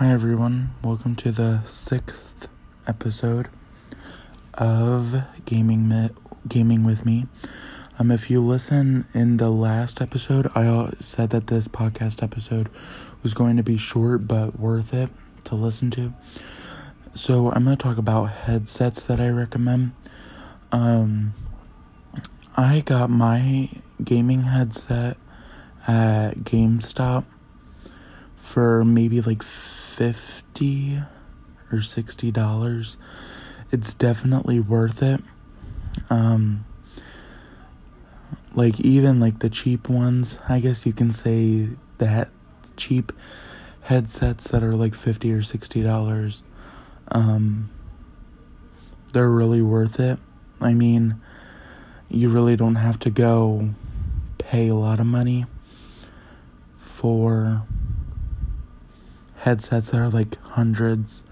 Hi everyone, welcome to the sixth episode of Gaming Mi- Gaming with me. Um, if you listen in the last episode, I said that this podcast episode was going to be short but worth it to listen to. So I'm gonna talk about headsets that I recommend. Um, I got my gaming headset at GameStop for maybe like 50 or 60 dollars it's definitely worth it. Um like even like the cheap ones i guess you can say that cheap headsets that are like 50 or 60 dollars um they're really worth it. I mean you really don't have to go pay a lot of money for headsets that are like hundreds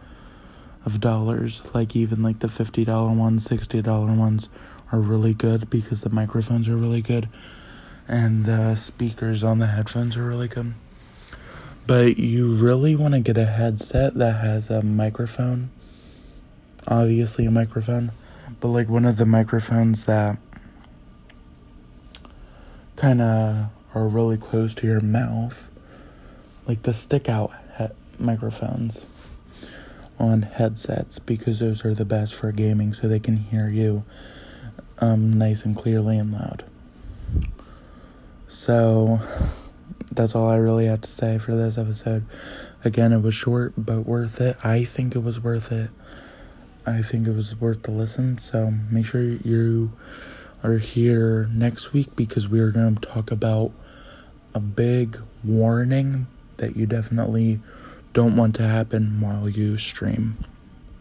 of dollars. Like even like the $50 ones $60 ones are really good because the microphones are really good and the speakers on the headphones are really good. But you really want to get a headset that has a microphone obviously a microphone but like one of the microphones that kind of are really close to your mouth like the stick out he- microphones on headsets because those are the best for gaming so they can hear you um, nice and clearly and loud. So that's all I really have to say for this episode. Again, it was short but worth it. I think it was worth it. I think it was worth the listen. So make sure you are here next week because we are going to talk about a big warning that you definitely don't want to happen while you stream.